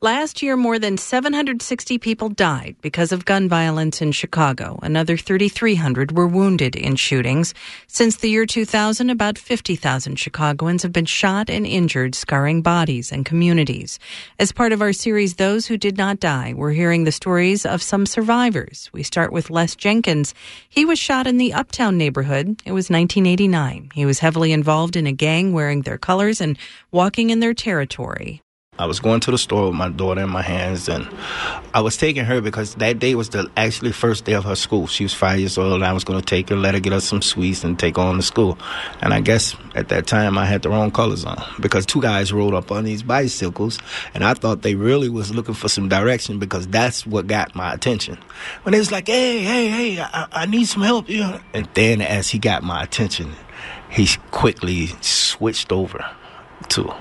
Last year, more than 760 people died because of gun violence in Chicago. Another 3,300 were wounded in shootings. Since the year 2000, about 50,000 Chicagoans have been shot and injured, scarring bodies and communities. As part of our series, Those Who Did Not Die, we're hearing the stories of some survivors. We start with Les Jenkins. He was shot in the Uptown neighborhood. It was 1989. He was heavily involved in a gang wearing their colors and walking in their territory. I was going to the store with my daughter in my hands, and I was taking her because that day was the actually first day of her school. She was five years old, and I was going to take her, let her get us some sweets, and take her on to school. And I guess at that time I had the wrong colors on because two guys rode up on these bicycles, and I thought they really was looking for some direction because that's what got my attention. When it was like, "Hey, hey, hey, I, I need some help," you know. And then as he got my attention, he quickly switched over to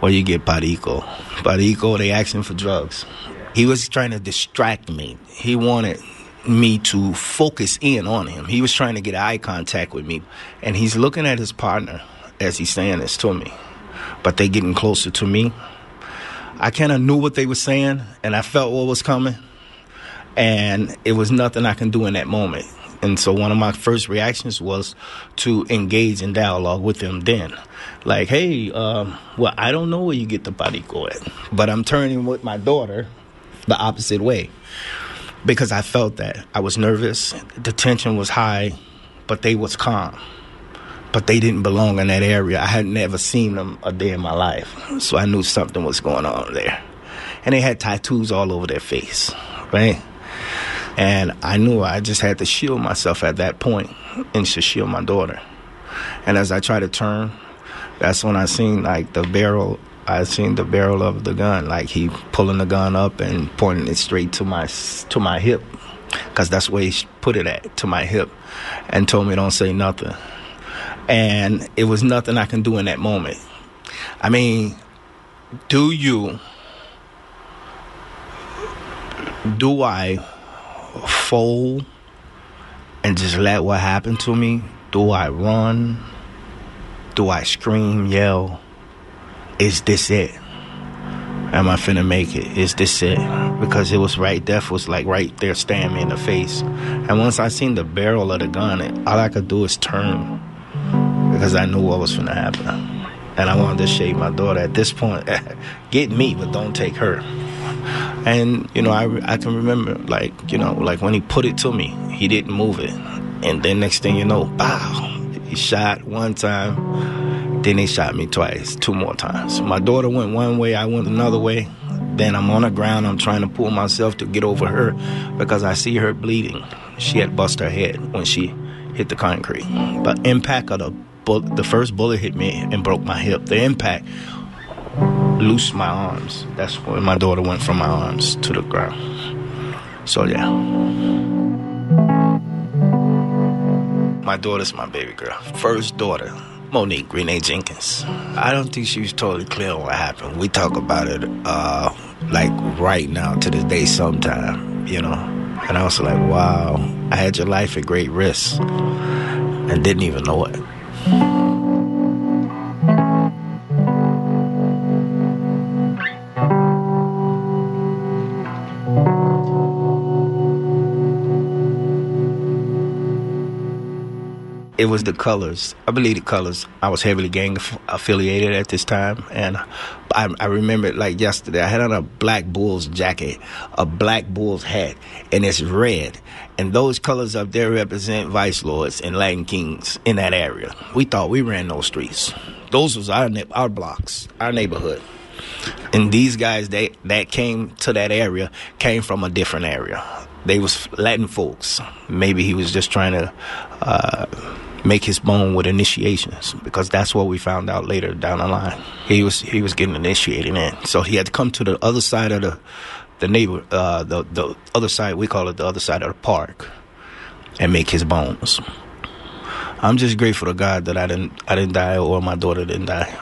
or you get Perico. Perico, they asking for drugs. He was trying to distract me. He wanted me to focus in on him. He was trying to get eye contact with me. And he's looking at his partner as he's saying this to me. But they getting closer to me. I kind of knew what they were saying, and I felt what was coming. And it was nothing I can do in that moment. And so one of my first reactions was to engage in dialogue with them then. Like, hey, um, well, I don't know where you get the at, but I'm turning with my daughter the opposite way because I felt that. I was nervous, the tension was high, but they was calm. But they didn't belong in that area. I had never seen them a day in my life. So I knew something was going on there. And they had tattoos all over their face, right? And I knew I just had to shield myself at that point and to shield my daughter. And as I tried to turn, that's when I seen like the barrel. I seen the barrel of the gun, like he pulling the gun up and pointing it straight to my to my hip, cause that's where he put it at to my hip, and told me don't say nothing. And it was nothing I can do in that moment. I mean, do you? Do I fold and just let what happened to me? Do I run? Do I scream, yell? Is this it? Am I finna make it? Is this it? Because it was right, death was like right there staring me in the face. And once I seen the barrel of the gun, all I could do is turn because I knew what was finna happen. And I wanted to shave my daughter at this point. Get me, but don't take her. And you know, I I can remember like you know like when he put it to me, he didn't move it, and then next thing you know, bow, he shot one time, then he shot me twice, two more times. My daughter went one way, I went another way. Then I'm on the ground, I'm trying to pull myself to get over her because I see her bleeding. She had bust her head when she hit the concrete. The impact of the bullet, the first bullet hit me and broke my hip. The impact loose my arms. That's when my daughter went from my arms to the ground. So yeah. My daughter's my baby girl. First daughter, Monique Renee Jenkins. I don't think she was totally clear on what happened. We talk about it uh, like right now to this day sometime, you know. And I was like, wow, I had your life at great risk and didn't even know it. It was the colors. I believe the colors. I was heavily gang affiliated at this time, and I, I remember like yesterday. I had on a black Bulls jacket, a black Bulls hat, and it's red. And those colors up there represent vice lords and Latin kings in that area. We thought we ran those streets. Those was our our blocks, our neighborhood. And these guys they that came to that area came from a different area. They was Latin folks. Maybe he was just trying to. Uh, make his bone with initiations because that's what we found out later down the line. He was he was getting initiated in, so he had to come to the other side of the the neighbor uh, the the other side we call it the other side of the park and make his bones. I'm just grateful to God that I didn't I didn't die or my daughter didn't die.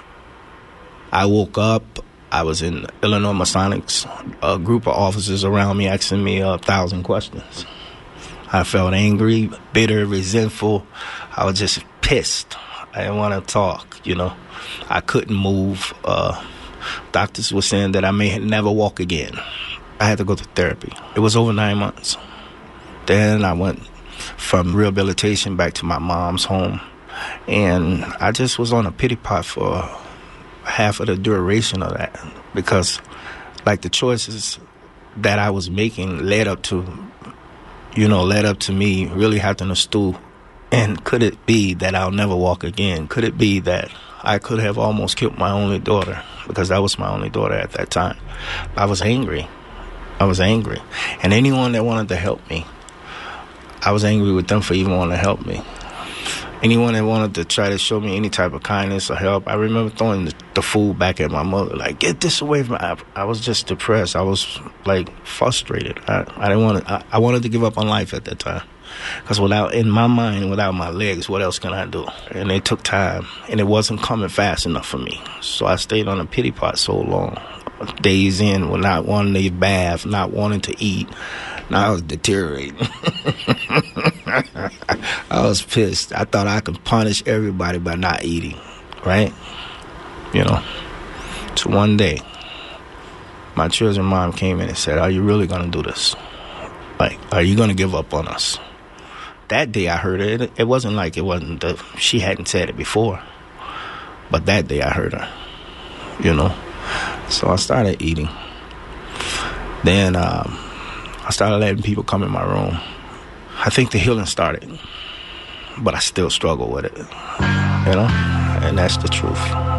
I woke up. I was in Illinois Masonics. A group of officers around me asking me a thousand questions. I felt angry, bitter, resentful. I was just pissed. I didn't want to talk, you know. I couldn't move. Uh, Doctors were saying that I may never walk again. I had to go to therapy. It was over nine months. Then I went from rehabilitation back to my mom's home. And I just was on a pity pot for half of the duration of that because, like, the choices that I was making led up to, you know, led up to me really having a stool. And could it be that I'll never walk again? Could it be that I could have almost killed my only daughter because that was my only daughter at that time? I was angry. I was angry. And anyone that wanted to help me, I was angry with them for even wanting to help me. Anyone that wanted to try to show me any type of kindness or help, I remember throwing the, the food back at my mother, like, get this away from me. I, I was just depressed. I was, like, frustrated. I, I didn't want to, I, I wanted to give up on life at that time. Because without, in my mind, without my legs, what else can I do? And it took time, and it wasn't coming fast enough for me. So I stayed on a pity pot so long days in with not wanting to bath, not wanting to eat. Now I was deteriorating. I was pissed. I thought I could punish everybody by not eating, right? You know. So one day, my children's mom came in and said, Are you really to do this? Like, are you to give up on us? That day I heard it. It wasn't like it wasn't, the, she hadn't said it before. But that day I heard her, you know. So I started eating. Then um, I started letting people come in my room. I think the healing started, but I still struggle with it, you know, and that's the truth.